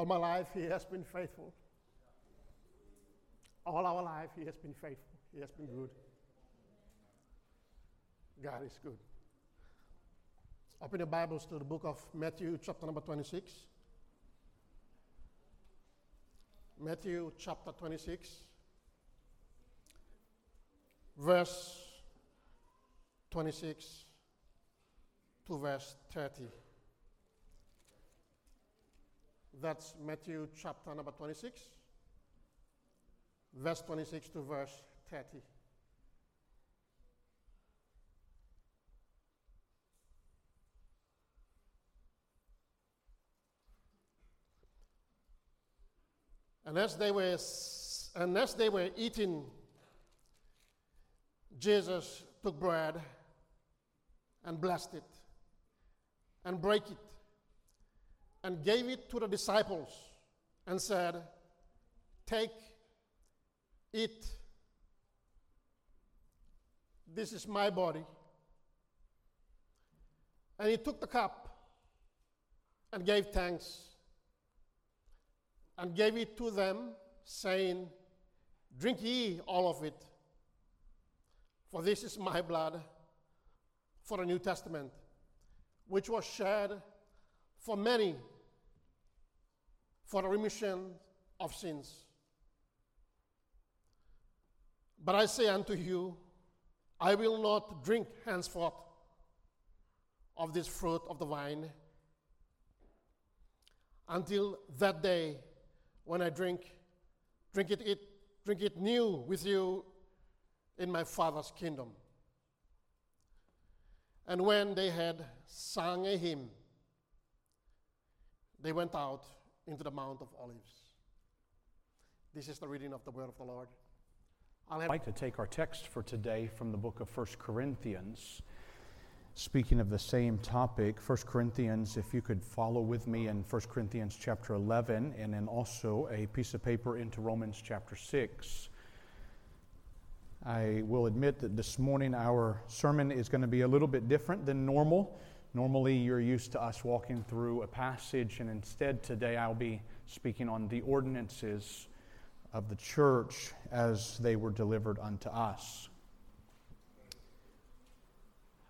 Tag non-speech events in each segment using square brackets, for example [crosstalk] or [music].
All my life, He has been faithful. All our life, He has been faithful. He has been good. God is good. Open your Bibles to the book of Matthew, chapter number 26. Matthew, chapter 26, verse 26 to verse 30. That's Matthew chapter number 26, verse 26 to verse 30. And as they were, and as they were eating, Jesus took bread and blessed it and break it and gave it to the disciples and said, Take, eat. This is my body. And he took the cup and gave thanks and gave it to them, saying, Drink ye all of it, for this is my blood for the New Testament, which was shed for many for the remission of sins. But I say unto you, I will not drink henceforth of this fruit of the vine until that day when I drink, drink it, it, drink it new with you in my Father's kingdom. And when they had sung a hymn, they went out into the Mount of Olives. This is the reading of the word of the Lord. I'd like to take our text for today from the book of 1 Corinthians. Speaking of the same topic, 1 Corinthians, if you could follow with me in 1 Corinthians chapter 11, and then also a piece of paper into Romans chapter 6. I will admit that this morning our sermon is going to be a little bit different than normal. Normally, you're used to us walking through a passage, and instead, today I'll be speaking on the ordinances of the church as they were delivered unto us.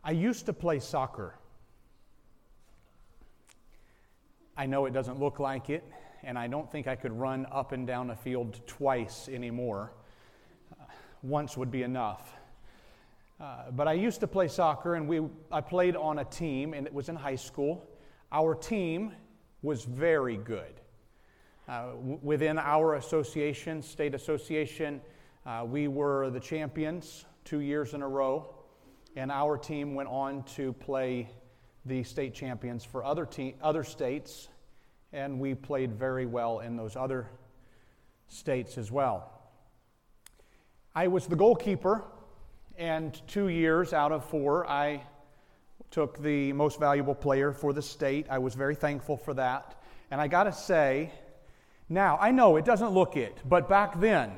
I used to play soccer. I know it doesn't look like it, and I don't think I could run up and down a field twice anymore. Once would be enough. Uh, but I used to play soccer, and we, I played on a team, and it was in high school. Our team was very good. Uh, w- within our association, state association, uh, we were the champions two years in a row and our team went on to play the state champions for other, te- other states, and we played very well in those other states as well. I was the goalkeeper, and two years out of four, I took the most valuable player for the state. I was very thankful for that. And I got to say, now, I know it doesn't look it, but back then,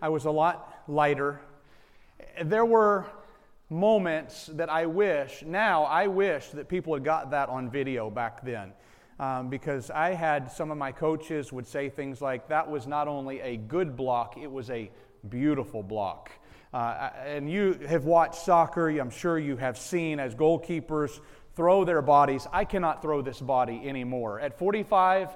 I was a lot lighter. There were moments that I wish, now I wish that people had got that on video back then. Um, because I had some of my coaches would say things like, that was not only a good block, it was a beautiful block. Uh, and you have watched soccer, I'm sure you have seen as goalkeepers throw their bodies. I cannot throw this body anymore. At 45,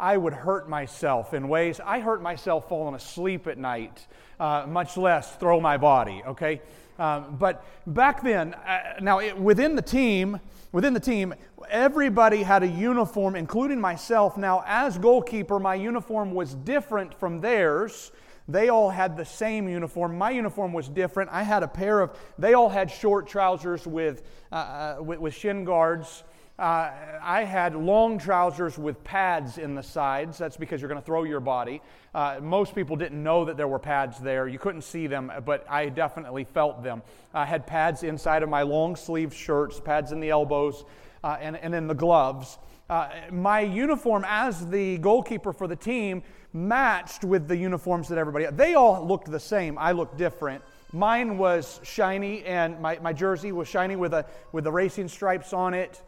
I would hurt myself in ways. I hurt myself falling asleep at night, uh, much less throw my body, okay? Um, but back then, uh, now it, within the team, within the team, everybody had a uniform, including myself. Now, as goalkeeper, my uniform was different from theirs. They all had the same uniform. My uniform was different. I had a pair of. They all had short trousers with uh, uh with, with shin guards. Uh, I had long trousers with pads in the sides. That's because you're going to throw your body. Uh, most people didn't know that there were pads there. You couldn't see them, but I definitely felt them. I had pads inside of my long sleeve shirts, pads in the elbows, uh, and, and in the gloves. Uh, my uniform as the goalkeeper for the team matched with the uniforms that everybody. They all looked the same. I looked different. Mine was shiny, and my, my jersey was shiny with, a, with the racing stripes on it.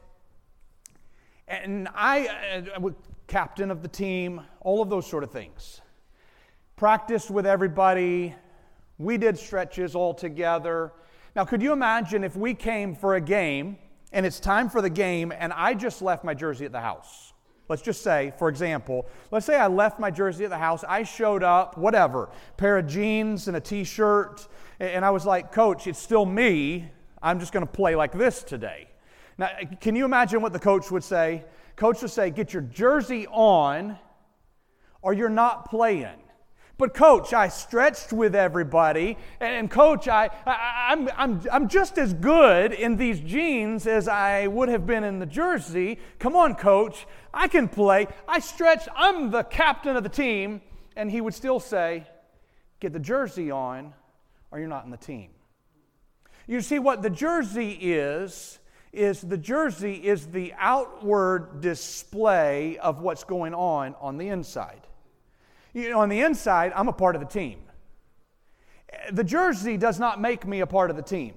And I, uh, captain of the team, all of those sort of things. Practiced with everybody. We did stretches all together. Now, could you imagine if we came for a game and it's time for the game and I just left my jersey at the house? Let's just say, for example, let's say I left my jersey at the house, I showed up, whatever, pair of jeans and a t shirt, and I was like, Coach, it's still me. I'm just going to play like this today. Now, can you imagine what the coach would say? Coach would say, Get your jersey on, or you're not playing. But, coach, I stretched with everybody, and, coach, I, I, I'm, I'm, I'm just as good in these jeans as I would have been in the jersey. Come on, coach, I can play. I stretched, I'm the captain of the team. And he would still say, Get the jersey on, or you're not in the team. You see, what the jersey is, is the jersey is the outward display of what's going on on the inside. You know, on the inside, I'm a part of the team. The jersey does not make me a part of the team.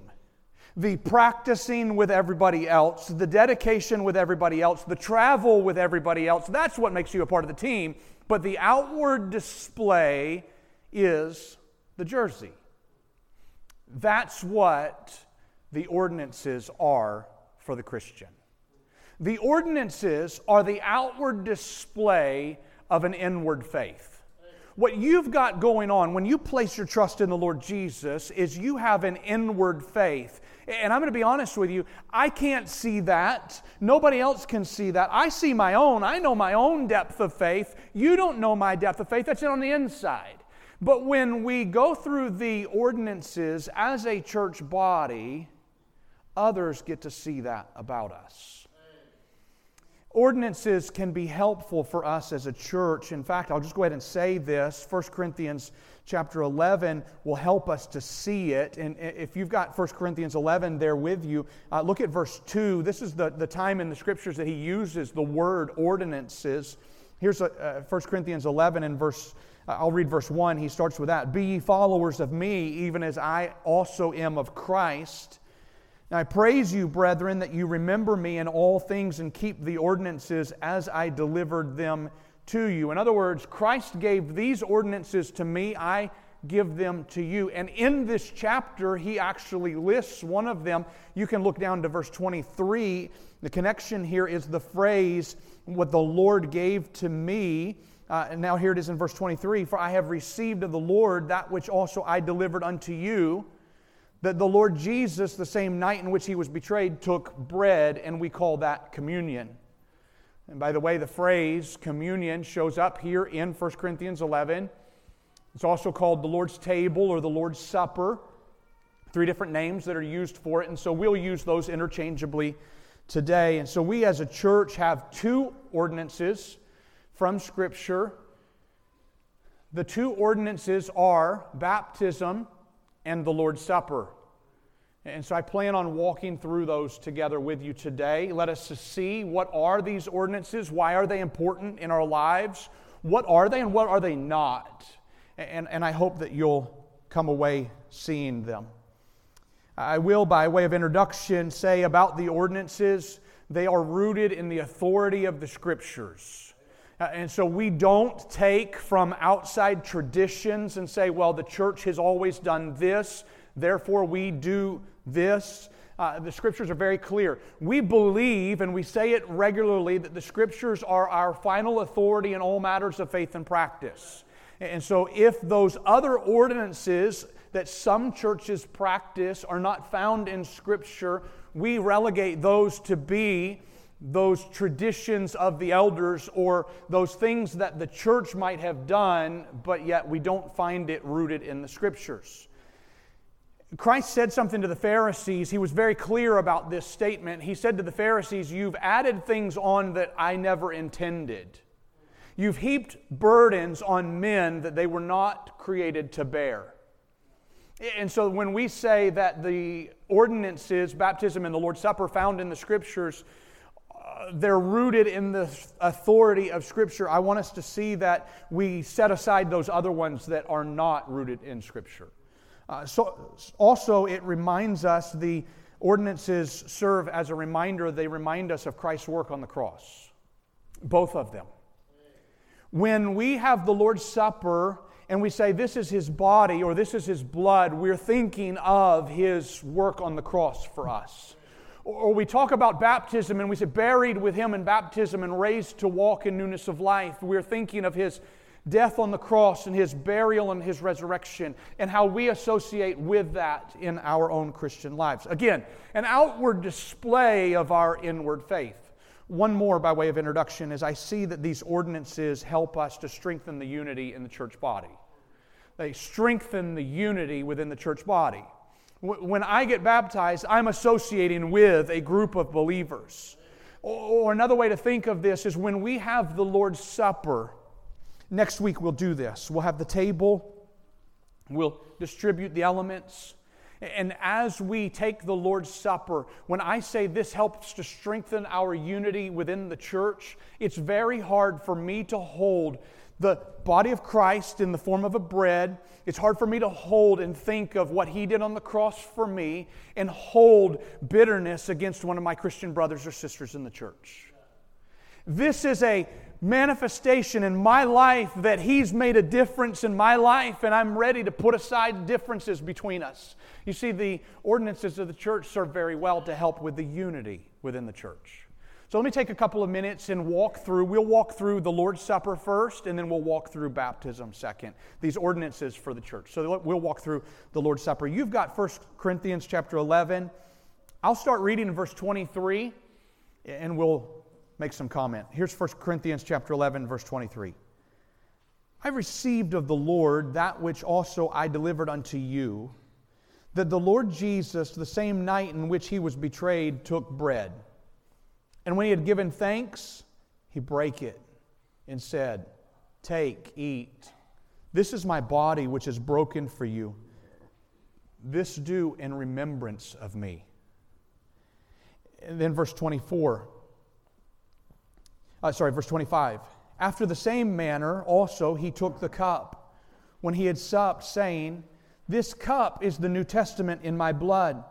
The practicing with everybody else, the dedication with everybody else, the travel with everybody else, that's what makes you a part of the team. But the outward display is the jersey. That's what the ordinances are for the Christian. The ordinances are the outward display of an inward faith. What you've got going on when you place your trust in the Lord Jesus is you have an inward faith. And I'm going to be honest with you, I can't see that. Nobody else can see that. I see my own. I know my own depth of faith. You don't know my depth of faith. That's on the inside. But when we go through the ordinances as a church body, others get to see that about us. Ordinances can be helpful for us as a church. In fact, I'll just go ahead and say this 1 Corinthians chapter 11 will help us to see it. And if you've got 1 Corinthians 11 there with you, uh, look at verse 2. This is the, the time in the scriptures that he uses the word ordinances. Here's a, uh, 1 Corinthians 11 and verse, uh, I'll read verse 1. He starts with that Be ye followers of me, even as I also am of Christ. I praise you, brethren, that you remember me in all things and keep the ordinances as I delivered them to you. In other words, Christ gave these ordinances to me, I give them to you. And in this chapter, he actually lists one of them. You can look down to verse 23. The connection here is the phrase, what the Lord gave to me. Uh, and now here it is in verse 23 For I have received of the Lord that which also I delivered unto you that the Lord Jesus, the same night in which he was betrayed, took bread, and we call that communion. And by the way, the phrase communion shows up here in 1 Corinthians 11. It's also called the Lord's table or the Lord's supper. Three different names that are used for it, and so we'll use those interchangeably today. And so we as a church have two ordinances from Scripture. The two ordinances are baptism and the Lord's Supper. And so I plan on walking through those together with you today. Let us see what are these ordinances? Why are they important in our lives? What are they and what are they not? And, and I hope that you'll come away seeing them. I will, by way of introduction, say about the ordinances, they are rooted in the authority of the Scriptures. Uh, and so we don't take from outside traditions and say, well, the church has always done this, therefore we do this. Uh, the scriptures are very clear. We believe, and we say it regularly, that the scriptures are our final authority in all matters of faith and practice. And so, if those other ordinances that some churches practice are not found in scripture, we relegate those to be those traditions of the elders or those things that the church might have done, but yet we don't find it rooted in the scriptures. Christ said something to the Pharisees. He was very clear about this statement. He said to the Pharisees, You've added things on that I never intended. You've heaped burdens on men that they were not created to bear. And so when we say that the ordinances, baptism and the Lord's Supper found in the scriptures, uh, they're rooted in the authority of Scripture, I want us to see that we set aside those other ones that are not rooted in Scripture. Uh, so, also, it reminds us the ordinances serve as a reminder, they remind us of Christ's work on the cross. Both of them. When we have the Lord's Supper and we say, This is his body or this is his blood, we're thinking of his work on the cross for us. Or we talk about baptism and we say, buried with him in baptism and raised to walk in newness of life. We're thinking of his death on the cross and his burial and his resurrection and how we associate with that in our own Christian lives. Again, an outward display of our inward faith. One more by way of introduction is I see that these ordinances help us to strengthen the unity in the church body. They strengthen the unity within the church body. When I get baptized, I'm associating with a group of believers. Or another way to think of this is when we have the Lord's Supper, next week we'll do this. We'll have the table, we'll distribute the elements. And as we take the Lord's Supper, when I say this helps to strengthen our unity within the church, it's very hard for me to hold the body of Christ in the form of a bread. It's hard for me to hold and think of what he did on the cross for me and hold bitterness against one of my Christian brothers or sisters in the church. This is a manifestation in my life that he's made a difference in my life, and I'm ready to put aside differences between us. You see, the ordinances of the church serve very well to help with the unity within the church. So let me take a couple of minutes and walk through. We'll walk through the Lord's Supper first, and then we'll walk through baptism second. These ordinances for the church. So we'll walk through the Lord's Supper. You've got 1 Corinthians chapter 11. I'll start reading in verse 23, and we'll make some comment. Here's 1 Corinthians chapter 11, verse 23. I received of the Lord that which also I delivered unto you, that the Lord Jesus, the same night in which he was betrayed, took bread. And when he had given thanks, he brake it and said, Take, eat. This is my body which is broken for you. This do in remembrance of me. And then verse 24. Uh, sorry, verse 25. After the same manner also he took the cup when he had supped, saying, This cup is the New Testament in my blood.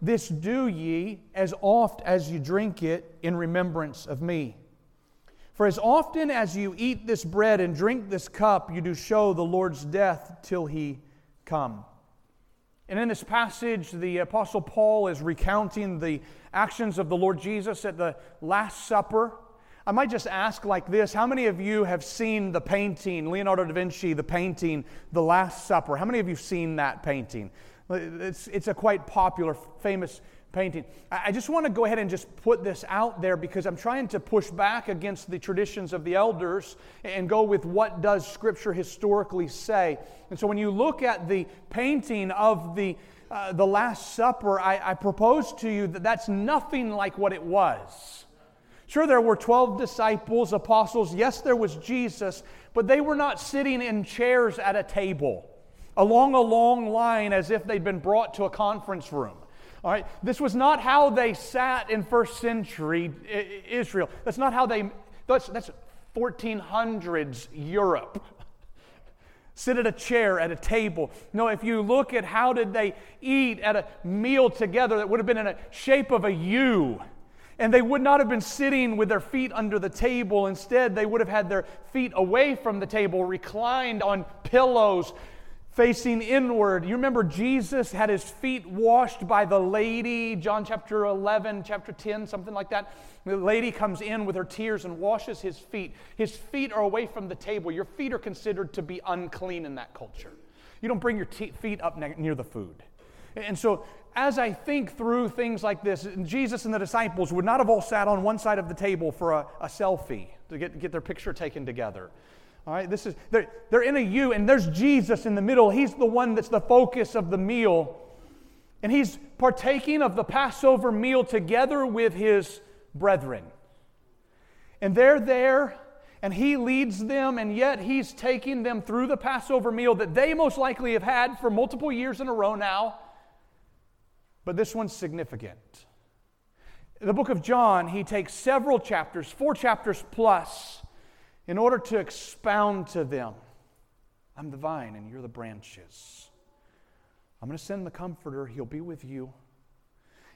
This do ye as oft as you drink it in remembrance of me. For as often as you eat this bread and drink this cup, you do show the Lord's death till he come. And in this passage, the Apostle Paul is recounting the actions of the Lord Jesus at the Last Supper. I might just ask like this How many of you have seen the painting, Leonardo da Vinci, the painting, The Last Supper? How many of you have seen that painting? It's, it's a quite popular, famous painting. I just want to go ahead and just put this out there because I'm trying to push back against the traditions of the elders and go with what does Scripture historically say. And so when you look at the painting of the, uh, the Last Supper, I, I propose to you that that's nothing like what it was. Sure, there were 12 disciples, apostles. Yes, there was Jesus, but they were not sitting in chairs at a table along a long line as if they'd been brought to a conference room. All right, this was not how they sat in first century Israel. That's not how they, that's, that's 1400s Europe. [laughs] Sit at a chair at a table. No, if you look at how did they eat at a meal together that would have been in a shape of a U. And they would not have been sitting with their feet under the table. Instead, they would have had their feet away from the table, reclined on pillows, facing inward. You remember Jesus had his feet washed by the lady, John chapter 11, chapter 10, something like that. The lady comes in with her tears and washes his feet. His feet are away from the table. Your feet are considered to be unclean in that culture. You don't bring your te- feet up ne- near the food. And so, as I think through things like this, Jesus and the disciples would not have all sat on one side of the table for a, a selfie to get, get their picture taken together. All right, this is they're, they're in a U, and there's Jesus in the middle. He's the one that's the focus of the meal. And he's partaking of the Passover meal together with his brethren. And they're there, and he leads them, and yet he's taking them through the Passover meal that they most likely have had for multiple years in a row now. But this one's significant. The book of John, he takes several chapters, four chapters plus, in order to expound to them I'm the vine and you're the branches. I'm going to send the Comforter, He'll be with you.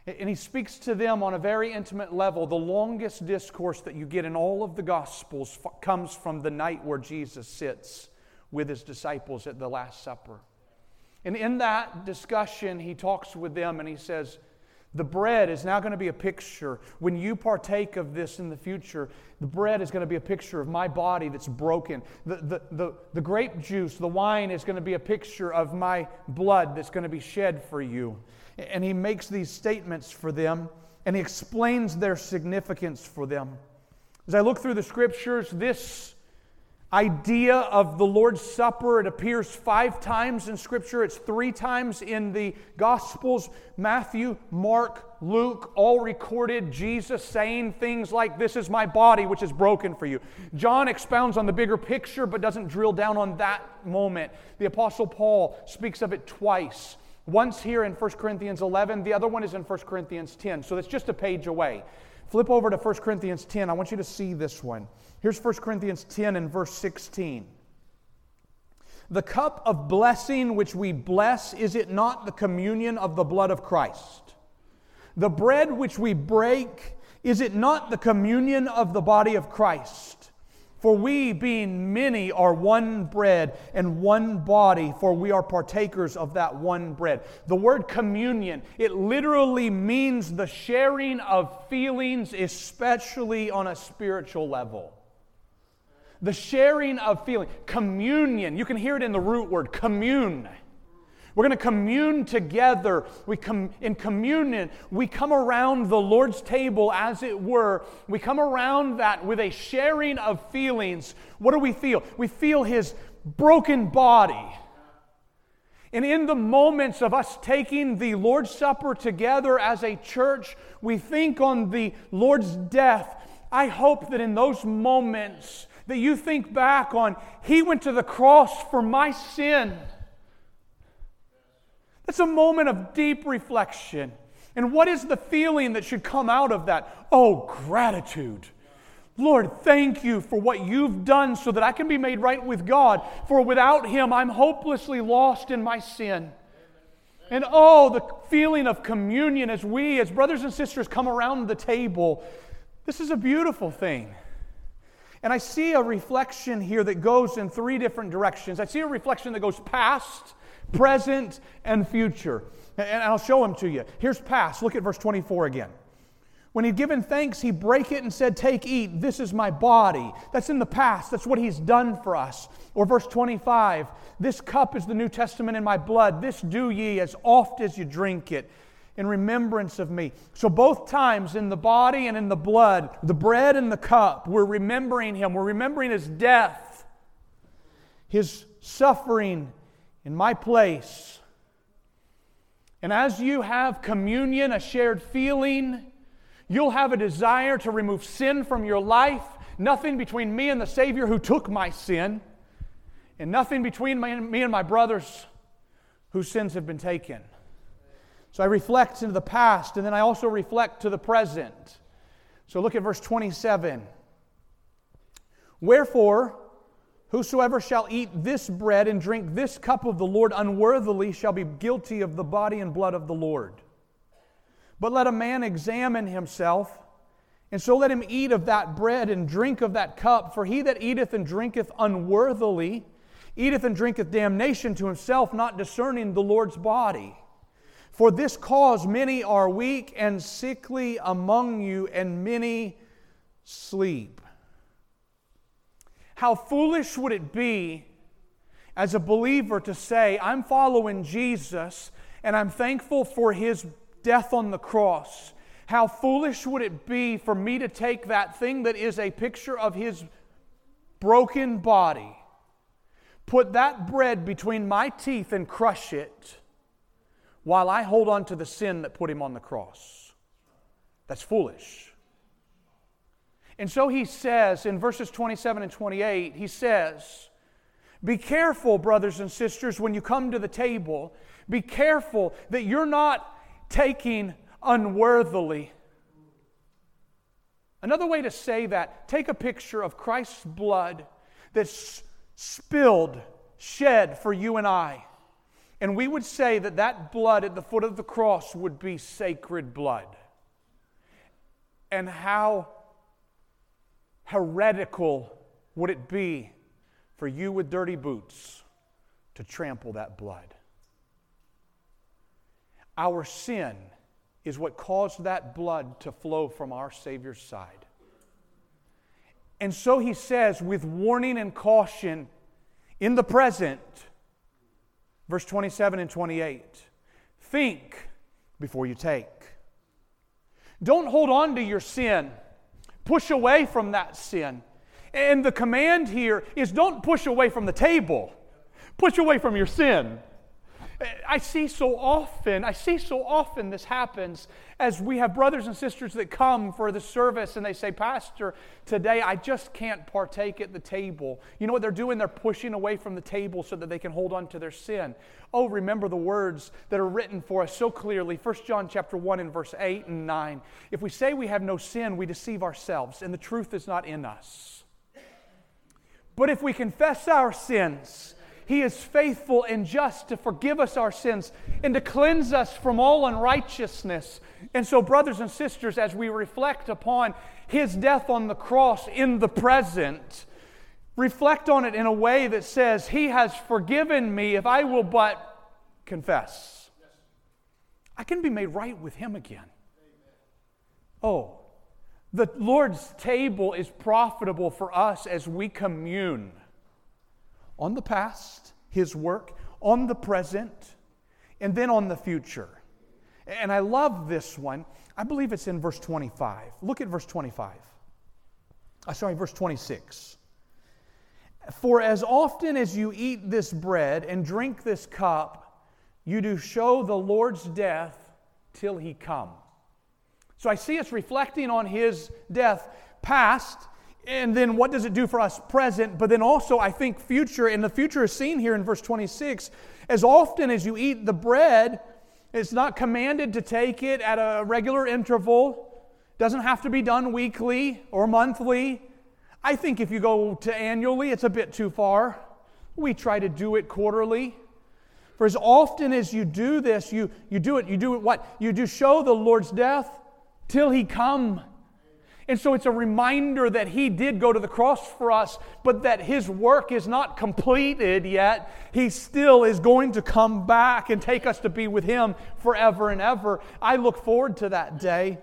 And he speaks to them on a very intimate level. The longest discourse that you get in all of the Gospels comes from the night where Jesus sits with his disciples at the Last Supper. And in that discussion, he talks with them and he says, The bread is now going to be a picture. When you partake of this in the future, the bread is going to be a picture of my body that's broken. The, the, the, the grape juice, the wine, is going to be a picture of my blood that's going to be shed for you. And he makes these statements for them and he explains their significance for them. As I look through the scriptures, this idea of the Lord's Supper. It appears five times in Scripture, it's three times in the Gospels Matthew, Mark, Luke, all recorded Jesus saying things like, This is my body, which is broken for you. John expounds on the bigger picture, but doesn't drill down on that moment. The Apostle Paul speaks of it twice. Once here in 1 Corinthians 11, the other one is in 1 Corinthians 10. So it's just a page away. Flip over to 1 Corinthians 10. I want you to see this one. Here's 1 Corinthians 10 and verse 16. The cup of blessing which we bless, is it not the communion of the blood of Christ? The bread which we break, is it not the communion of the body of Christ? For we, being many, are one bread and one body, for we are partakers of that one bread. The word communion, it literally means the sharing of feelings, especially on a spiritual level the sharing of feeling, communion. You can hear it in the root word, commune. We're going to commune together. We come in communion. We come around the Lord's table, as it were. We come around that with a sharing of feelings. What do we feel? We feel His broken body. And in the moments of us taking the Lord's Supper together as a church, we think on the Lord's death. I hope that in those moments, that you think back on, He went to the cross for my sin. That's a moment of deep reflection. And what is the feeling that should come out of that? Oh, gratitude. Lord, thank you for what you've done so that I can be made right with God. For without Him, I'm hopelessly lost in my sin. And oh, the feeling of communion as we, as brothers and sisters, come around the table. This is a beautiful thing. And I see a reflection here that goes in three different directions. I see a reflection that goes past, present, and future. And I'll show them to you. Here's past. Look at verse 24 again. When he'd given thanks, he break it and said, Take, eat, this is my body. That's in the past. That's what he's done for us. Or verse 25, this cup is the New Testament in my blood. This do ye as oft as you drink it in remembrance of me. So, both times in the body and in the blood, the bread and the cup, we're remembering him. We're remembering his death, his suffering in my place. And as you have communion, a shared feeling, you'll have a desire to remove sin from your life. Nothing between me and the Savior who took my sin, and nothing between me and my brothers whose sins have been taken. So I reflect into the past, and then I also reflect to the present. So look at verse 27. Wherefore, whosoever shall eat this bread and drink this cup of the Lord unworthily shall be guilty of the body and blood of the Lord. But let a man examine himself, and so let him eat of that bread and drink of that cup. For he that eateth and drinketh unworthily eateth and drinketh damnation to himself, not discerning the Lord's body. For this cause many are weak and sickly among you, and many sleep. How foolish would it be as a believer to say, I'm following Jesus and I'm thankful for his death on the cross? How foolish would it be for me to take that thing that is a picture of his broken body, put that bread between my teeth and crush it? While I hold on to the sin that put him on the cross. That's foolish. And so he says in verses 27 and 28, he says, Be careful, brothers and sisters, when you come to the table. Be careful that you're not taking unworthily. Another way to say that, take a picture of Christ's blood that's spilled, shed for you and I. And we would say that that blood at the foot of the cross would be sacred blood. And how heretical would it be for you with dirty boots to trample that blood? Our sin is what caused that blood to flow from our Savior's side. And so he says, with warning and caution in the present, Verse 27 and 28. Think before you take. Don't hold on to your sin. Push away from that sin. And the command here is don't push away from the table, push away from your sin. I see so often, I see so often this happens as we have brothers and sisters that come for the service and they say, Pastor, today I just can't partake at the table. You know what they're doing? They're pushing away from the table so that they can hold on to their sin. Oh, remember the words that are written for us so clearly. 1 John chapter 1 and verse 8 and 9. If we say we have no sin, we deceive ourselves, and the truth is not in us. But if we confess our sins, he is faithful and just to forgive us our sins and to cleanse us from all unrighteousness. And so, brothers and sisters, as we reflect upon His death on the cross in the present, reflect on it in a way that says, He has forgiven me if I will but confess. I can be made right with Him again. Oh, the Lord's table is profitable for us as we commune on the past, His work, on the present, and then on the future. And I love this one. I believe it's in verse 25. Look at verse 25. Uh, sorry, verse 26. For as often as you eat this bread and drink this cup, you do show the Lord's death till he come. So I see us reflecting on his death past and then what does it do for us present? But then also, I think future, and the future is seen here in verse 26. As often as you eat the bread, it's not commanded to take it at a regular interval, doesn't have to be done weekly or monthly. I think if you go to annually, it's a bit too far. We try to do it quarterly. For as often as you do this, you, you do it, you do it what? You do show the Lord's death till he come. And so it's a reminder that He did go to the cross for us, but that His work is not completed yet. He still is going to come back and take us to be with Him forever and ever. I look forward to that day.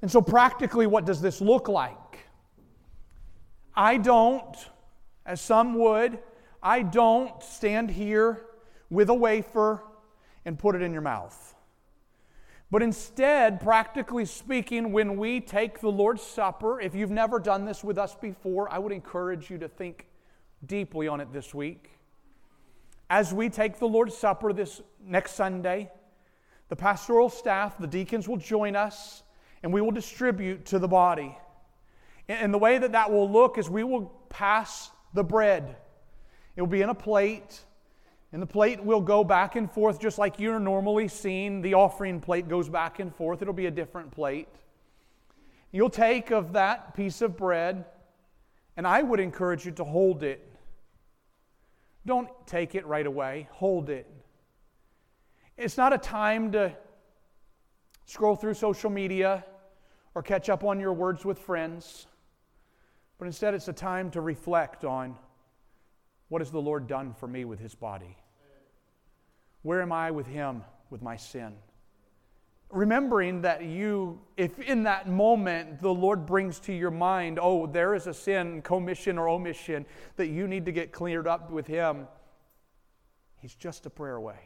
And so, practically, what does this look like? I don't, as some would, I don't stand here with a wafer and put it in your mouth. But instead, practically speaking, when we take the Lord's Supper, if you've never done this with us before, I would encourage you to think deeply on it this week. As we take the Lord's Supper this next Sunday, the pastoral staff, the deacons will join us, and we will distribute to the body. And the way that that will look is we will pass the bread. It will be in a plate. And the plate will go back and forth just like you're normally seeing. The offering plate goes back and forth. It'll be a different plate. You'll take of that piece of bread, and I would encourage you to hold it. Don't take it right away, hold it. It's not a time to scroll through social media or catch up on your words with friends, but instead it's a time to reflect on what has the Lord done for me with his body. Where am I with Him with my sin? Remembering that you, if in that moment the Lord brings to your mind, oh, there is a sin, commission or omission, that you need to get cleared up with Him, He's just a prayer away.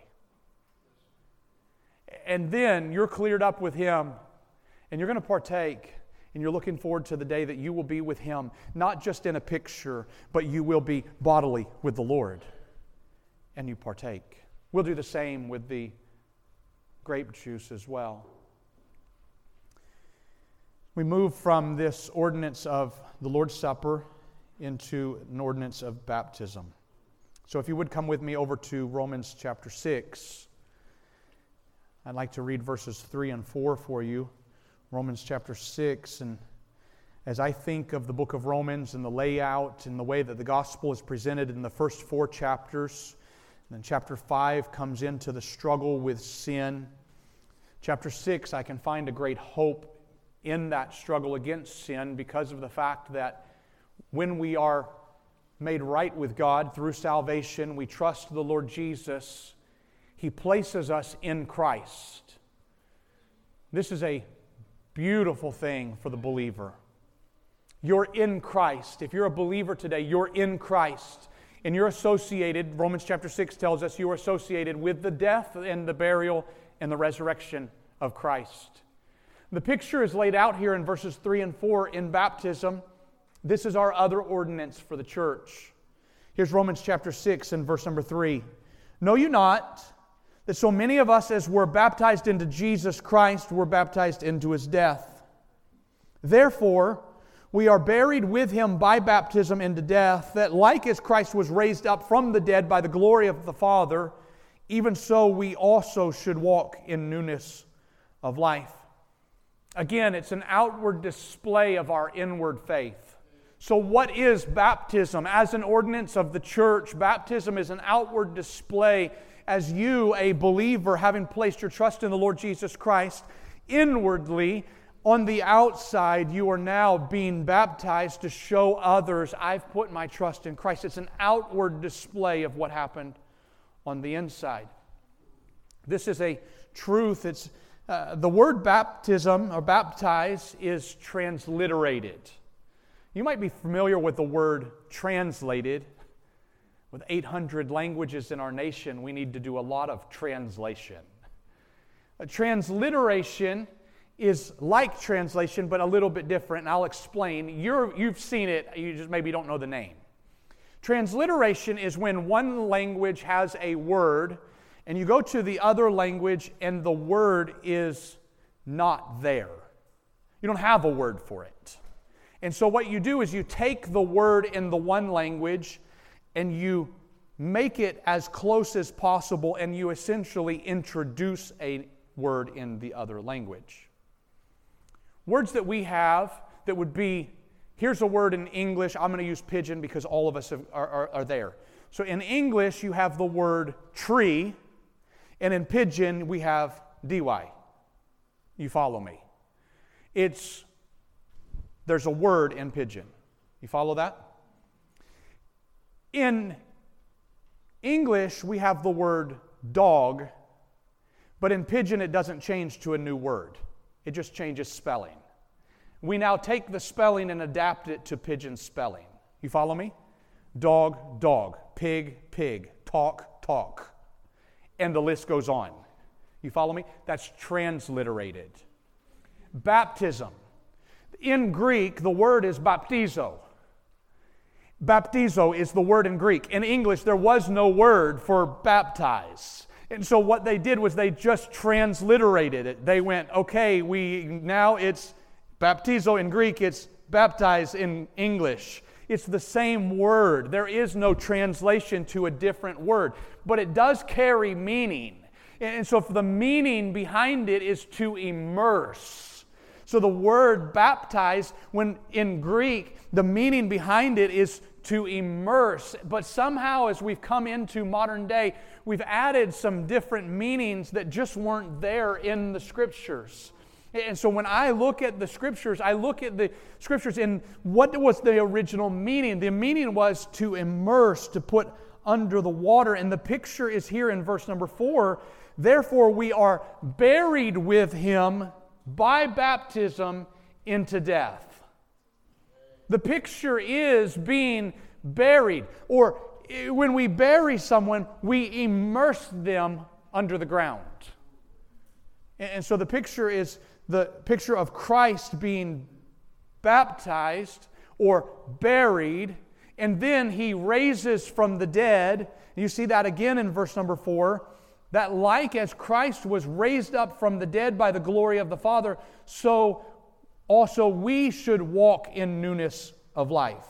And then you're cleared up with Him, and you're going to partake and you're looking forward to the day that you will be with Him, not just in a picture, but you will be bodily with the Lord. And you partake. We'll do the same with the grape juice as well. We move from this ordinance of the Lord's Supper into an ordinance of baptism. So, if you would come with me over to Romans chapter 6, I'd like to read verses 3 and 4 for you. Romans chapter 6. And as I think of the book of Romans and the layout and the way that the gospel is presented in the first four chapters, then chapter 5 comes into the struggle with sin. Chapter 6, I can find a great hope in that struggle against sin because of the fact that when we are made right with God through salvation, we trust the Lord Jesus, He places us in Christ. This is a beautiful thing for the believer. You're in Christ. If you're a believer today, you're in Christ. And you're associated, Romans chapter 6 tells us, you are associated with the death and the burial and the resurrection of Christ. The picture is laid out here in verses 3 and 4 in baptism. This is our other ordinance for the church. Here's Romans chapter 6 and verse number 3. Know you not that so many of us as were baptized into Jesus Christ were baptized into his death? Therefore, we are buried with him by baptism into death, that like as Christ was raised up from the dead by the glory of the Father, even so we also should walk in newness of life. Again, it's an outward display of our inward faith. So, what is baptism? As an ordinance of the church, baptism is an outward display as you, a believer, having placed your trust in the Lord Jesus Christ, inwardly, on the outside, you are now being baptized to show others, I've put my trust in Christ. It's an outward display of what happened on the inside. This is a truth. It's uh, the word baptism or baptize is transliterated. You might be familiar with the word translated. With 800 languages in our nation, we need to do a lot of translation. A transliteration is like translation, but a little bit different, and I'll explain. you you've seen it, you just maybe don't know the name. Transliteration is when one language has a word and you go to the other language and the word is not there. You don't have a word for it. And so, what you do is you take the word in the one language and you make it as close as possible, and you essentially introduce a word in the other language. Words that we have that would be here's a word in English. I'm going to use pidgin because all of us have, are, are, are there. So, in English, you have the word tree and in pidgin, we have dy. You follow me? It's, there's a word in pidgin. You follow that? In English, we have the word dog, but in pidgin, it doesn't change to a new word, it just changes spelling. We now take the spelling and adapt it to pidgin spelling. You follow me? Dog, dog. Pig, pig. Talk, talk and the list goes on. You follow me? That's transliterated. Baptism. In Greek, the word is baptizo. Baptizo is the word in Greek. In English, there was no word for baptize. And so what they did was they just transliterated it. They went, okay, we now it's baptizo in Greek, it's baptize in English. It's the same word. There is no translation to a different word, but it does carry meaning. And so, if the meaning behind it is to immerse. So, the word baptize, when in Greek, the meaning behind it is to immerse. But somehow, as we've come into modern day, we've added some different meanings that just weren't there in the scriptures. And so when I look at the scriptures, I look at the scriptures in what was the original meaning? The meaning was to immerse, to put under the water. And the picture is here in verse number four. Therefore, we are buried with him by baptism into death. The picture is being buried, or eh, when we bury someone, we immerse them under the ground. And so the picture is the picture of Christ being baptized or buried, and then he raises from the dead. You see that again in verse number four. That, like as Christ was raised up from the dead by the glory of the Father, so also we should walk in newness of life.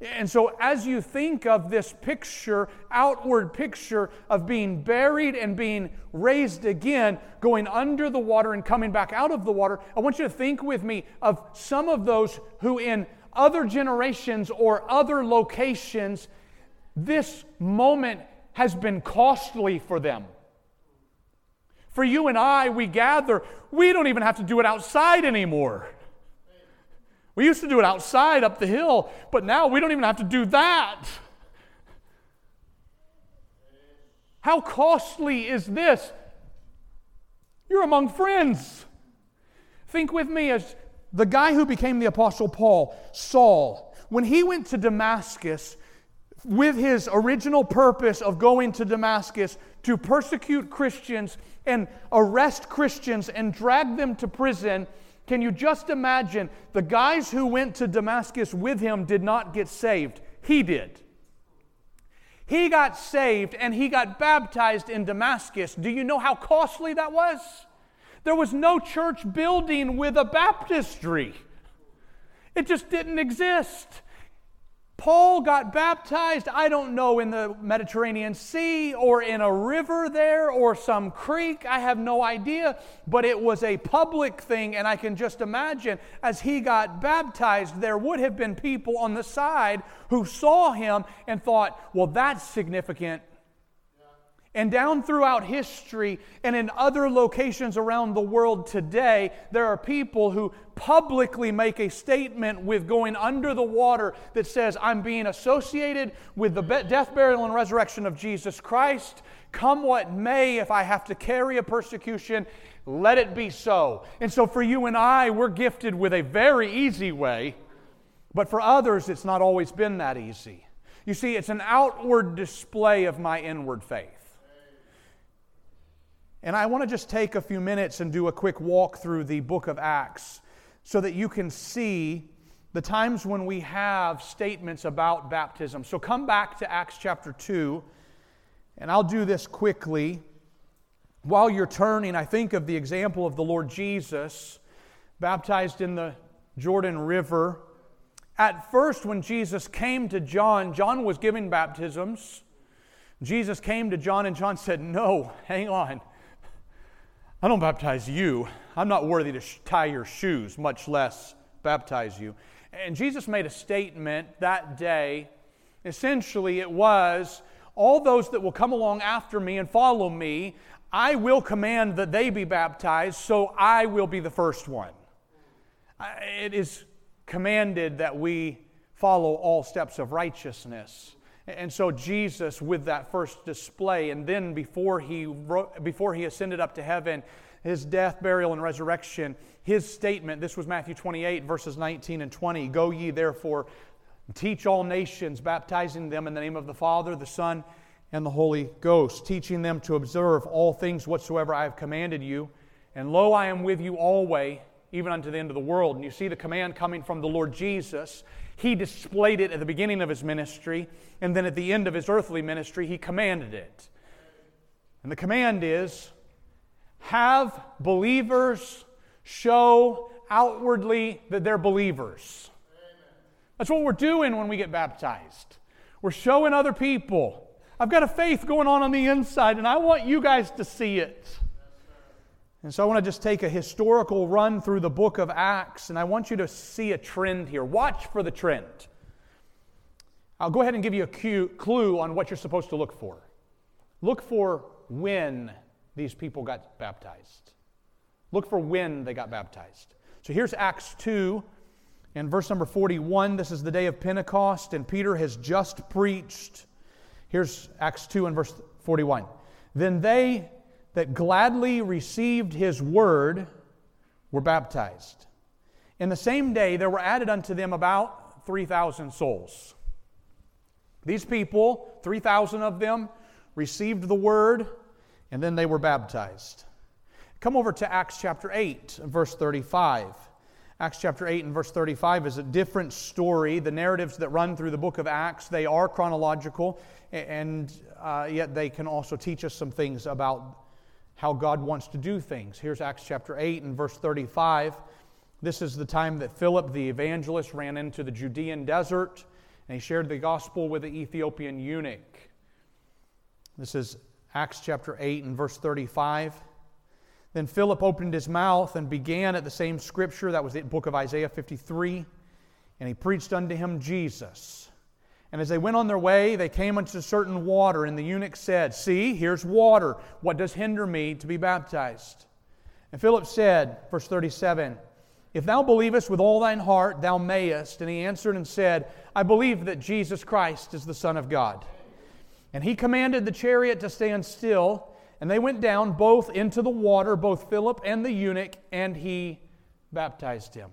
And so, as you think of this picture, outward picture of being buried and being raised again, going under the water and coming back out of the water, I want you to think with me of some of those who, in other generations or other locations, this moment has been costly for them. For you and I, we gather, we don't even have to do it outside anymore. We used to do it outside up the hill, but now we don't even have to do that. How costly is this? You're among friends. Think with me as the guy who became the Apostle Paul, Saul, when he went to Damascus with his original purpose of going to Damascus to persecute Christians and arrest Christians and drag them to prison, can you just imagine the guys who went to Damascus with him did not get saved? He did. He got saved and he got baptized in Damascus. Do you know how costly that was? There was no church building with a baptistry, it just didn't exist. Paul got baptized, I don't know, in the Mediterranean Sea or in a river there or some creek. I have no idea. But it was a public thing, and I can just imagine as he got baptized, there would have been people on the side who saw him and thought, well, that's significant. And down throughout history and in other locations around the world today, there are people who publicly make a statement with going under the water that says, I'm being associated with the death, burial, and resurrection of Jesus Christ. Come what may, if I have to carry a persecution, let it be so. And so for you and I, we're gifted with a very easy way, but for others, it's not always been that easy. You see, it's an outward display of my inward faith. And I want to just take a few minutes and do a quick walk through the book of Acts so that you can see the times when we have statements about baptism. So come back to Acts chapter 2, and I'll do this quickly. While you're turning, I think of the example of the Lord Jesus, baptized in the Jordan River. At first, when Jesus came to John, John was giving baptisms. Jesus came to John, and John said, No, hang on. I don't baptize you. I'm not worthy to tie your shoes, much less baptize you. And Jesus made a statement that day. Essentially, it was all those that will come along after me and follow me, I will command that they be baptized, so I will be the first one. It is commanded that we follow all steps of righteousness. And so Jesus, with that first display, and then before he, wrote, before he ascended up to heaven, his death, burial, and resurrection, his statement, this was Matthew 28, verses 19 and 20 Go ye therefore, teach all nations, baptizing them in the name of the Father, the Son, and the Holy Ghost, teaching them to observe all things whatsoever I have commanded you. And lo, I am with you always, even unto the end of the world. And you see the command coming from the Lord Jesus. He displayed it at the beginning of his ministry, and then at the end of his earthly ministry, he commanded it. And the command is have believers show outwardly that they're believers. That's what we're doing when we get baptized. We're showing other people. I've got a faith going on on the inside, and I want you guys to see it. And so I want to just take a historical run through the book of Acts, and I want you to see a trend here. Watch for the trend. I'll go ahead and give you a clue on what you're supposed to look for. Look for when these people got baptized. Look for when they got baptized. So here's Acts 2 and verse number 41. This is the day of Pentecost, and Peter has just preached. Here's Acts 2 and verse 41. Then they that gladly received his word were baptized. In the same day, there were added unto them about 3,000 souls. These people, 3,000 of them, received the word and then they were baptized. Come over to Acts chapter 8, verse 35. Acts chapter 8 and verse 35 is a different story. The narratives that run through the book of Acts, they are chronological, and uh, yet they can also teach us some things about how God wants to do things. Here's Acts chapter 8 and verse 35. This is the time that Philip the evangelist ran into the Judean desert and he shared the gospel with the Ethiopian eunuch. This is Acts chapter 8 and verse 35. Then Philip opened his mouth and began at the same scripture, that was the book of Isaiah 53, and he preached unto him Jesus. And as they went on their way, they came unto certain water, and the eunuch said, See, here's water. What does hinder me to be baptized? And Philip said, verse 37, If thou believest with all thine heart, thou mayest. And he answered and said, I believe that Jesus Christ is the Son of God. And he commanded the chariot to stand still, and they went down both into the water, both Philip and the eunuch, and he baptized him.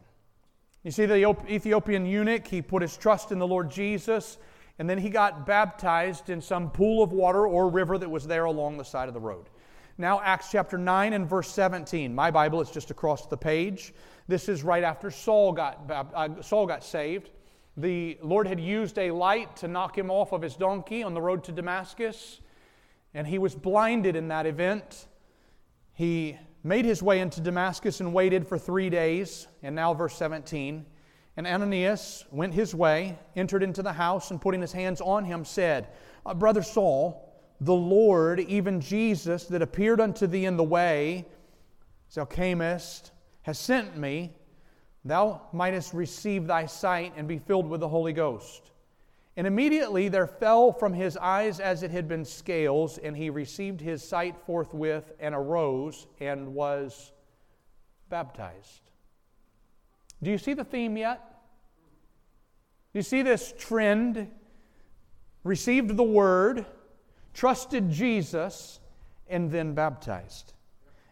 You see, the Ethiopian eunuch, he put his trust in the Lord Jesus, and then he got baptized in some pool of water or river that was there along the side of the road. Now, Acts chapter 9 and verse 17. My Bible is just across the page. This is right after Saul got, uh, Saul got saved. The Lord had used a light to knock him off of his donkey on the road to Damascus, and he was blinded in that event. He made his way into Damascus and waited for three days. And now, verse 17. And Ananias went his way, entered into the house, and putting his hands on him, said, uh, Brother Saul, the Lord, even Jesus, that appeared unto thee in the way, thou camest, has sent me, thou mightest receive thy sight and be filled with the Holy Ghost. And immediately there fell from his eyes as it had been scales, and he received his sight forthwith and arose and was baptized. Do you see the theme yet? Do you see this trend? Received the word, trusted Jesus, and then baptized.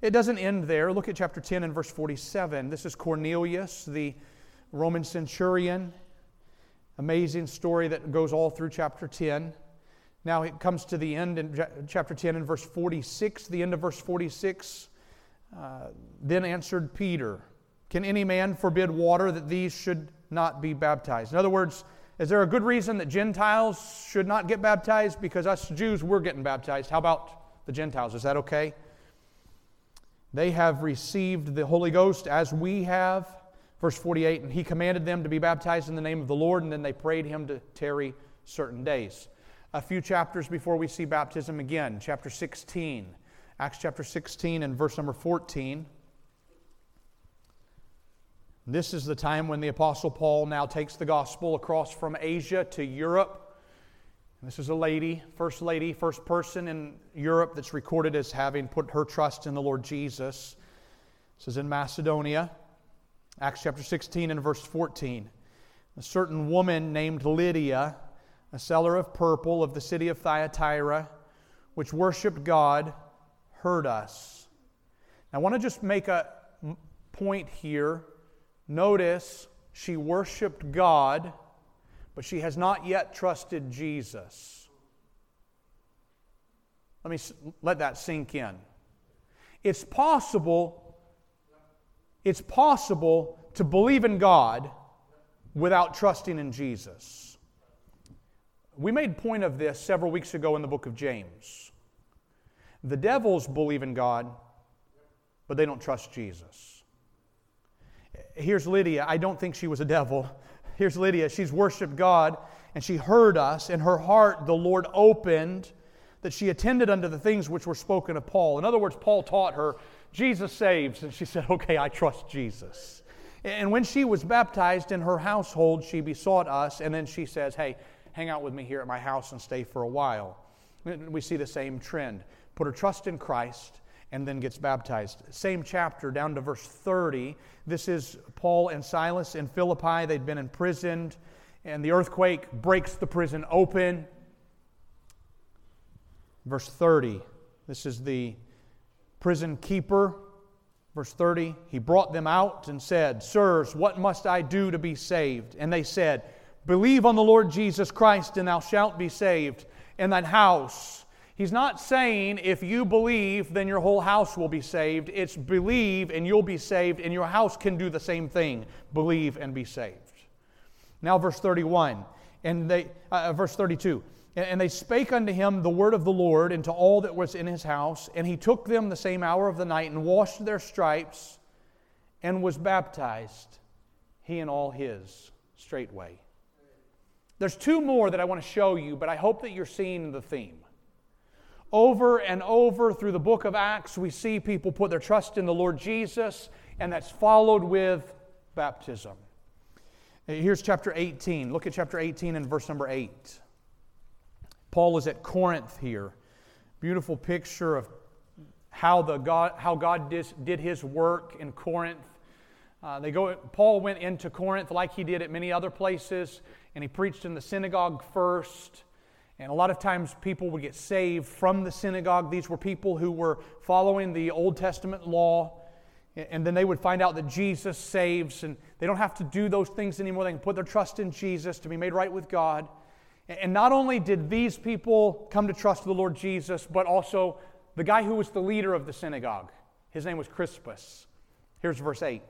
It doesn't end there. Look at chapter 10 and verse 47. This is Cornelius, the Roman centurion. Amazing story that goes all through chapter 10. Now it comes to the end in chapter 10 and verse 46, the end of verse 46. Uh, then answered Peter, Can any man forbid water that these should not be baptized? In other words, is there a good reason that Gentiles should not get baptized? Because us Jews, we're getting baptized. How about the Gentiles? Is that okay? They have received the Holy Ghost as we have. Verse 48 And he commanded them to be baptized in the name of the Lord, and then they prayed him to tarry certain days. A few chapters before we see baptism again, chapter 16, Acts chapter 16 and verse number 14. This is the time when the Apostle Paul now takes the gospel across from Asia to Europe. This is a lady, first lady, first person in Europe that's recorded as having put her trust in the Lord Jesus. This is in Macedonia. Acts chapter 16 and verse 14. A certain woman named Lydia, a seller of purple of the city of Thyatira, which worshiped God, heard us. I want to just make a point here. Notice she worshiped God, but she has not yet trusted Jesus. Let me let that sink in. It's possible it's possible to believe in God without trusting in Jesus. We made point of this several weeks ago in the book of James. The devils believe in God, but they don't trust Jesus. Here's Lydia. I don't think she was a devil. [laughs] Here's Lydia. She's worshiped God and she heard us. In her heart, the Lord opened that she attended unto the things which were spoken of Paul. In other words, Paul taught her Jesus saves. And she said, Okay, I trust Jesus. And when she was baptized in her household, she besought us, and then she says, Hey, hang out with me here at my house and stay for a while. We see the same trend. Put her trust in Christ and then gets baptized. Same chapter, down to verse 30. This is Paul and Silas in Philippi. They'd been imprisoned, and the earthquake breaks the prison open. Verse 30. This is the prison keeper. Verse 30, he brought them out and said, Sirs, what must I do to be saved? And they said, Believe on the Lord Jesus Christ, and thou shalt be saved, and thine house. He's not saying if you believe, then your whole house will be saved. It's believe and you'll be saved, and your house can do the same thing believe and be saved. Now, verse 31, and they, uh, verse 32. And they spake unto him the word of the Lord and to all that was in his house. And he took them the same hour of the night and washed their stripes and was baptized, he and all his, straightway. There's two more that I want to show you, but I hope that you're seeing the theme. Over and over through the book of Acts, we see people put their trust in the Lord Jesus, and that's followed with baptism. Here's chapter 18. Look at chapter 18 and verse number 8. Paul is at Corinth here. Beautiful picture of how, the God, how God did, his work in Corinth. Uh, they go, Paul went into Corinth like he did at many other places, and he preached in the synagogue first. And a lot of times people would get saved from the synagogue. These were people who were following the Old Testament law. And then they would find out that Jesus saves, and they don't have to do those things anymore. They can put their trust in Jesus to be made right with God. And not only did these people come to trust the Lord Jesus, but also the guy who was the leader of the synagogue. His name was Crispus. Here's verse 8.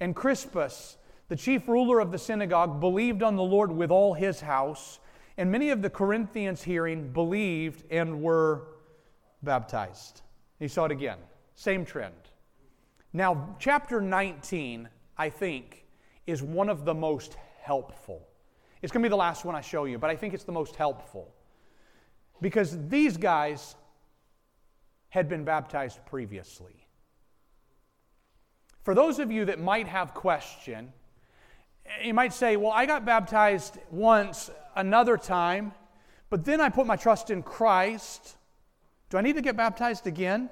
And Crispus, the chief ruler of the synagogue, believed on the Lord with all his house. And many of the Corinthians hearing believed and were baptized. You saw it again. Same trend. Now, chapter 19, I think, is one of the most helpful. It's going to be the last one I show you, but I think it's the most helpful. Because these guys had been baptized previously. For those of you that might have question, you might say, Well, I got baptized once, another time, but then I put my trust in Christ. Do I need to get baptized again?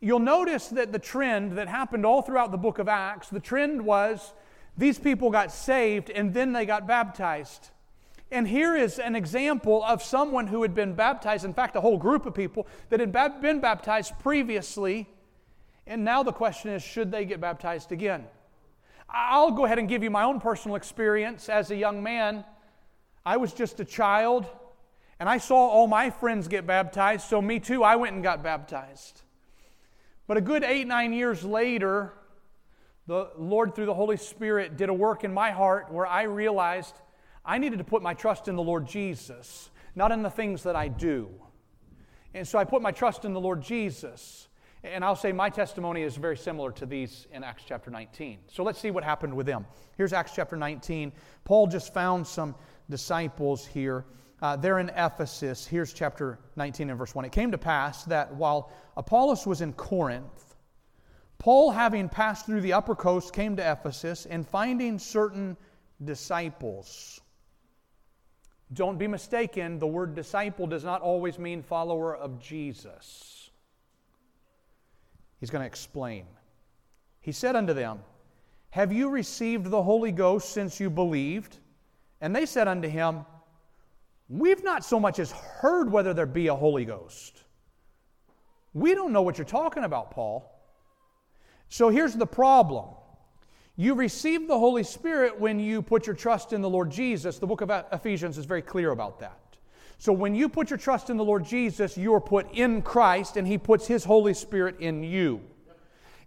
You'll notice that the trend that happened all throughout the book of Acts, the trend was these people got saved and then they got baptized. And here is an example of someone who had been baptized, in fact, a whole group of people that had been baptized previously. And now the question is should they get baptized again? I'll go ahead and give you my own personal experience as a young man. I was just a child, and I saw all my friends get baptized, so me too, I went and got baptized. But a good eight, nine years later, the Lord, through the Holy Spirit, did a work in my heart where I realized I needed to put my trust in the Lord Jesus, not in the things that I do. And so I put my trust in the Lord Jesus. And I'll say my testimony is very similar to these in Acts chapter 19. So let's see what happened with them. Here's Acts chapter 19. Paul just found some disciples here. Uh, they're in Ephesus. Here's chapter 19 and verse 1. It came to pass that while Apollos was in Corinth, Paul, having passed through the upper coast, came to Ephesus and finding certain disciples. Don't be mistaken, the word disciple does not always mean follower of Jesus. He's going to explain. He said unto them, Have you received the Holy Ghost since you believed? And they said unto him, We've not so much as heard whether there be a Holy Ghost. We don't know what you're talking about, Paul. So here's the problem you receive the Holy Spirit when you put your trust in the Lord Jesus. The book of Ephesians is very clear about that. So when you put your trust in the Lord Jesus, you are put in Christ and He puts His Holy Spirit in you.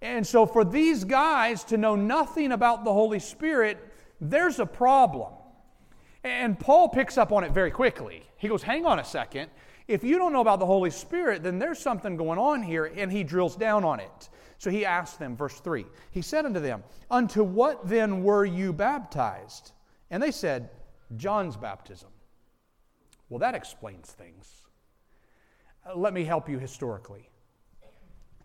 And so for these guys to know nothing about the Holy Spirit, there's a problem. And Paul picks up on it very quickly. He goes, Hang on a second. If you don't know about the Holy Spirit, then there's something going on here, and he drills down on it. So he asked them, verse 3 He said unto them, Unto what then were you baptized? And they said, John's baptism. Well, that explains things. Uh, let me help you historically.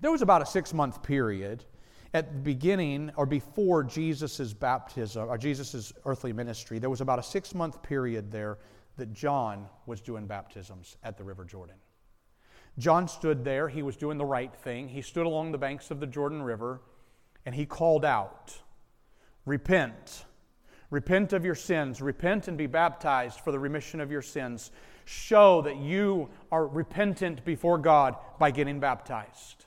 There was about a six month period at the beginning or before Jesus' baptism or Jesus' earthly ministry. There was about a six month period there that John was doing baptisms at the River Jordan. John stood there. He was doing the right thing. He stood along the banks of the Jordan River and he called out, Repent. Repent of your sins. Repent and be baptized for the remission of your sins. Show that you are repentant before God by getting baptized.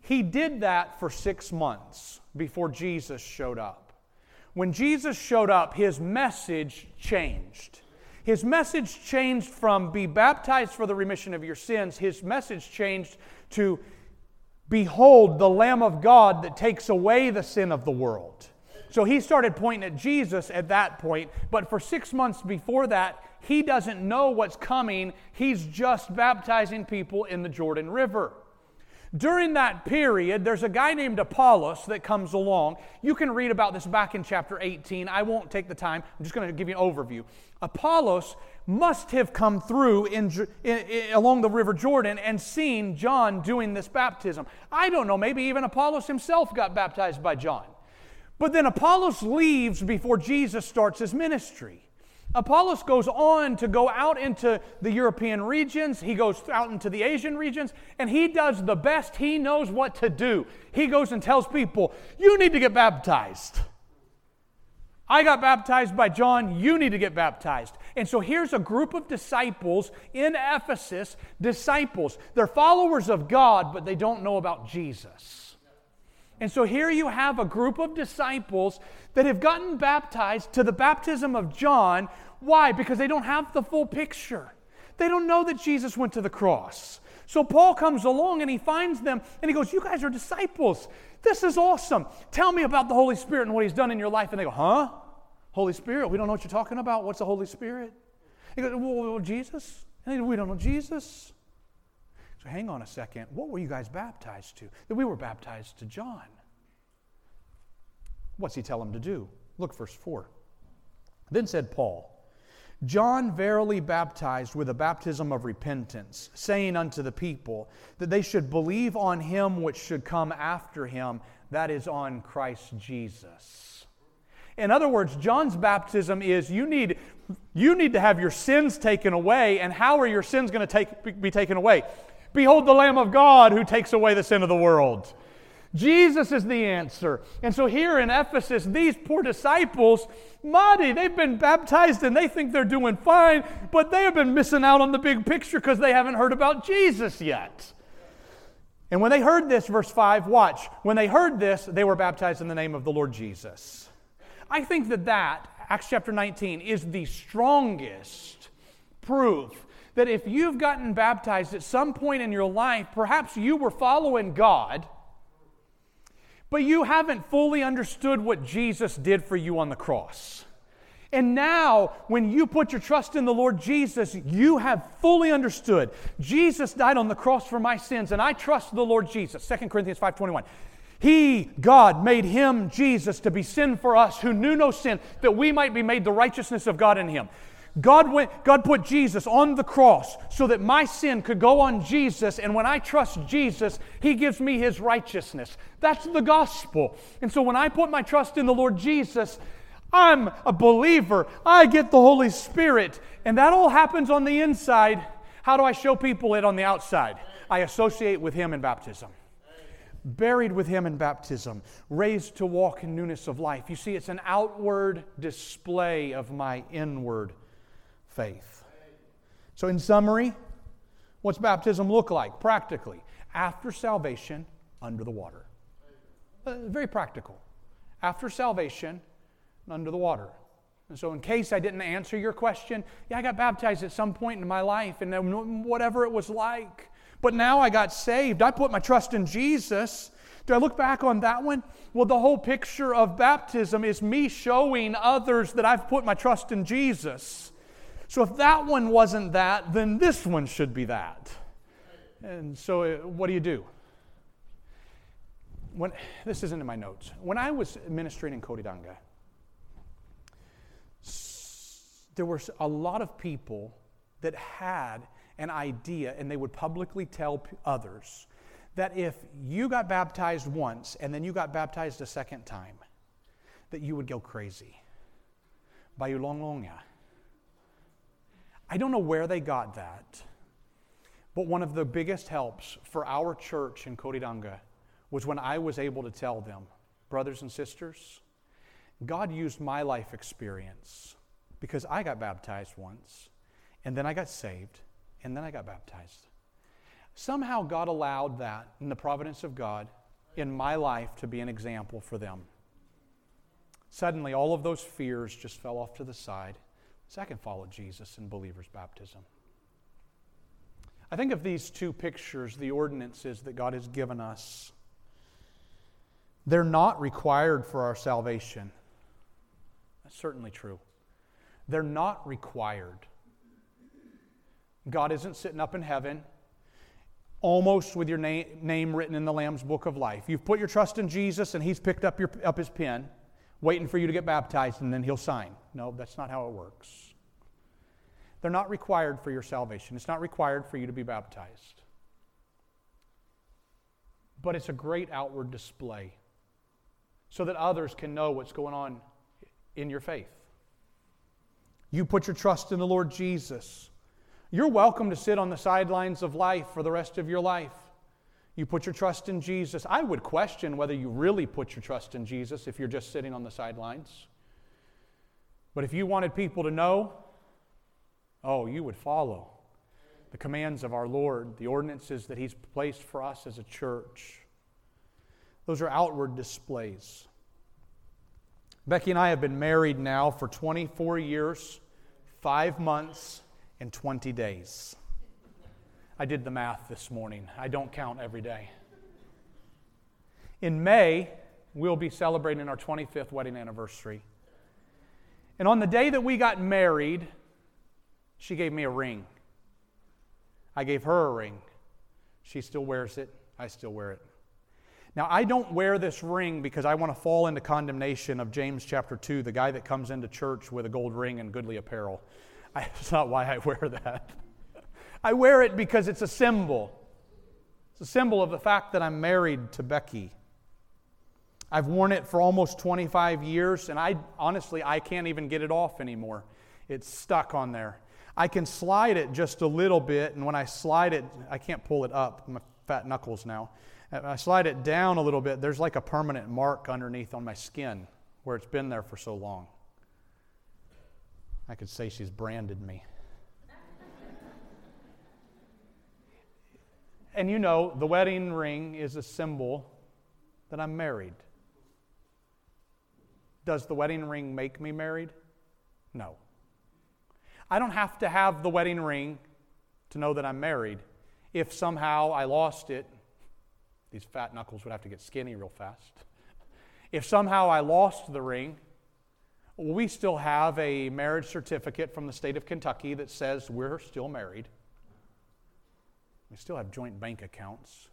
He did that for six months before Jesus showed up. When Jesus showed up, his message changed. His message changed from be baptized for the remission of your sins, his message changed to behold the Lamb of God that takes away the sin of the world. So he started pointing at Jesus at that point, but for six months before that, he doesn't know what's coming. He's just baptizing people in the Jordan River. During that period, there's a guy named Apollos that comes along. You can read about this back in chapter 18. I won't take the time. I'm just going to give you an overview. Apollos must have come through in, in, in, along the River Jordan and seen John doing this baptism. I don't know, maybe even Apollos himself got baptized by John. But then Apollos leaves before Jesus starts his ministry. Apollos goes on to go out into the European regions, he goes out into the Asian regions, and he does the best he knows what to do. He goes and tells people, You need to get baptized. I got baptized by John, you need to get baptized. And so here's a group of disciples in Ephesus, disciples. They're followers of God, but they don't know about Jesus. And so here you have a group of disciples that have gotten baptized to the baptism of John. Why? Because they don't have the full picture. They don't know that Jesus went to the cross. So Paul comes along and he finds them and he goes, You guys are disciples. This is awesome. Tell me about the Holy Spirit and what he's done in your life. And they go, Huh? Holy Spirit? We don't know what you're talking about. What's the Holy Spirit? He goes, Well, Jesus? And they go, We don't know Jesus. So hang on a second. What were you guys baptized to? That we were baptized to John. What's he tell them to do? Look, verse 4. Then said Paul, John verily baptized with a baptism of repentance, saying unto the people that they should believe on him which should come after him, that is, on Christ Jesus. In other words, John's baptism is you need, you need to have your sins taken away. And how are your sins going to take, be taken away? Behold the Lamb of God who takes away the sin of the world. Jesus is the answer. And so here in Ephesus, these poor disciples, muddy, they've been baptized and they think they're doing fine, but they have been missing out on the big picture because they haven't heard about Jesus yet. And when they heard this, verse 5, watch, when they heard this, they were baptized in the name of the Lord Jesus. I think that that, Acts chapter 19, is the strongest proof that if you've gotten baptized at some point in your life, perhaps you were following God but you haven't fully understood what Jesus did for you on the cross. And now, when you put your trust in the Lord Jesus, you have fully understood. Jesus died on the cross for my sins, and I trust the Lord Jesus. 2 Corinthians 5.21. He, God, made him, Jesus, to be sin for us who knew no sin, that we might be made the righteousness of God in him. God, went, God put Jesus on the cross so that my sin could go on Jesus, and when I trust Jesus, He gives me His righteousness. That's the gospel. And so when I put my trust in the Lord Jesus, I'm a believer. I get the Holy Spirit, and that all happens on the inside. How do I show people it on the outside? I associate with Him in baptism buried with him in baptism, raised to walk in newness of life. You see, it's an outward display of my inward faith. So, in summary, what's baptism look like practically? After salvation, under the water. Uh, very practical. After salvation, under the water. And so, in case I didn't answer your question, yeah, I got baptized at some point in my life, and whatever it was like. But now I got saved. I put my trust in Jesus. Do I look back on that one? Well, the whole picture of baptism is me showing others that I've put my trust in Jesus. So if that one wasn't that, then this one should be that. And so, uh, what do you do? When, this isn't in my notes. When I was ministering in Coridanga, there were a lot of people that had an idea, and they would publicly tell others that if you got baptized once and then you got baptized a second time, that you would go crazy. Bayulonglonga. I don't know where they got that, but one of the biggest helps for our church in Coridanga was when I was able to tell them, brothers and sisters, God used my life experience because I got baptized once, and then I got saved, and then I got baptized. Somehow God allowed that in the providence of God in my life to be an example for them. Suddenly, all of those fears just fell off to the side. Can follow Jesus in believer's baptism. I think of these two pictures, the ordinances that God has given us. They're not required for our salvation. That's certainly true. They're not required. God isn't sitting up in heaven almost with your name, name written in the Lamb's book of life. You've put your trust in Jesus and He's picked up, your, up His pen waiting for you to get baptized, and then he'll sign. No, that's not how it works. They're not required for your salvation, it's not required for you to be baptized. But it's a great outward display. so that others can know what's going on in your faith. You put your trust in the Lord Jesus. You're welcome to sit on the sidelines of life for the rest of your life. You put your trust in Jesus. I would question whether you really put your trust in Jesus if you're just sitting on the sidelines. But if you wanted people to know, oh, you would follow the commands of our Lord, the ordinances that He's placed for us as a church. Those are outward displays. Becky and I have been married now for 24 years, five months, and 20 days. I did the math this morning. I don't count every day. In May, we'll be celebrating our 25th wedding anniversary. And on the day that we got married, she gave me a ring. I gave her a ring. She still wears it. I still wear it. Now, I don't wear this ring because I want to fall into condemnation of James chapter 2, the guy that comes into church with a gold ring and goodly apparel. I, [laughs] that's not why I wear that. [laughs] I wear it because it's a symbol. It's a symbol of the fact that I'm married to Becky. I've worn it for almost 25 years, and I honestly I can't even get it off anymore. It's stuck on there. I can slide it just a little bit, and when I slide it, I can't pull it up. My fat knuckles now. I slide it down a little bit, there's like a permanent mark underneath on my skin where it's been there for so long. I could say she's branded me. and you know, the wedding ring is a symbol that I'm married. Does the wedding ring make me married? No. I don't have to have the wedding ring to know that I'm married. If somehow I lost it these fat knuckles would have to get skinny real fast. If somehow I lost the ring, we still have a marriage certificate from the state of Kentucky that says we're still married. We still have joint bank accounts.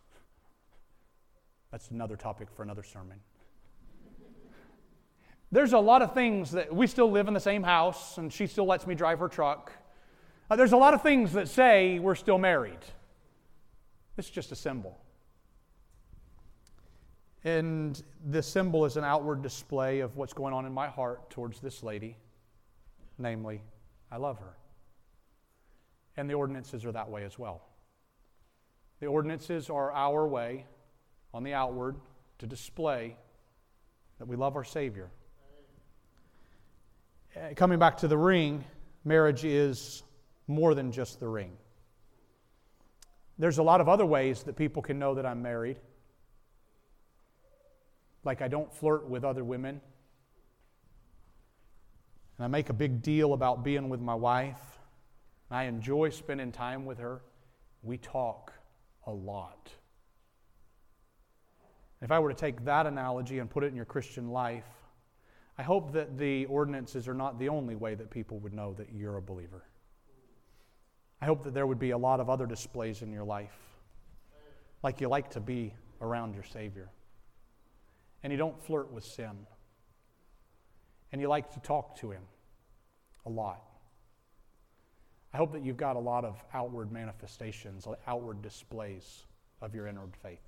That's another topic for another sermon. There's a lot of things that we still live in the same house, and she still lets me drive her truck. Uh, there's a lot of things that say we're still married. It's just a symbol. And the symbol is an outward display of what's going on in my heart towards this lady, namely, I love her. And the ordinances are that way as well. The ordinances are our way on the outward to display that we love our Savior. Uh, coming back to the ring, marriage is more than just the ring. There's a lot of other ways that people can know that I'm married like I don't flirt with other women. And I make a big deal about being with my wife. I enjoy spending time with her. We talk a lot. If I were to take that analogy and put it in your Christian life, I hope that the ordinances are not the only way that people would know that you're a believer. I hope that there would be a lot of other displays in your life, like you like to be around your Savior and you don't flirt with sin. And you like to talk to him a lot. I hope that you've got a lot of outward manifestations, outward displays of your inward faith.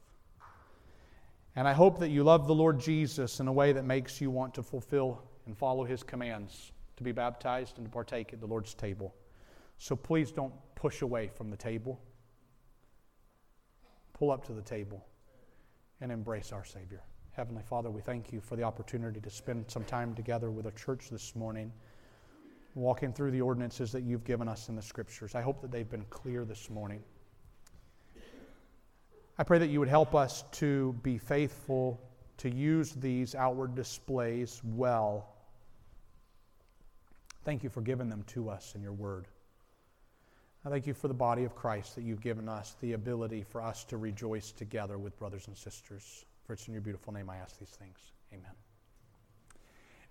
And I hope that you love the Lord Jesus in a way that makes you want to fulfill and follow his commands to be baptized and to partake at the Lord's table. So please don't push away from the table. Pull up to the table and embrace our Savior. Heavenly Father, we thank you for the opportunity to spend some time together with a church this morning, walking through the ordinances that you've given us in the scriptures. I hope that they've been clear this morning. I pray that you would help us to be faithful to use these outward displays well. Thank you for giving them to us in your word. I thank you for the body of Christ that you've given us the ability for us to rejoice together with brothers and sisters. For it's in your beautiful name I ask these things. Amen.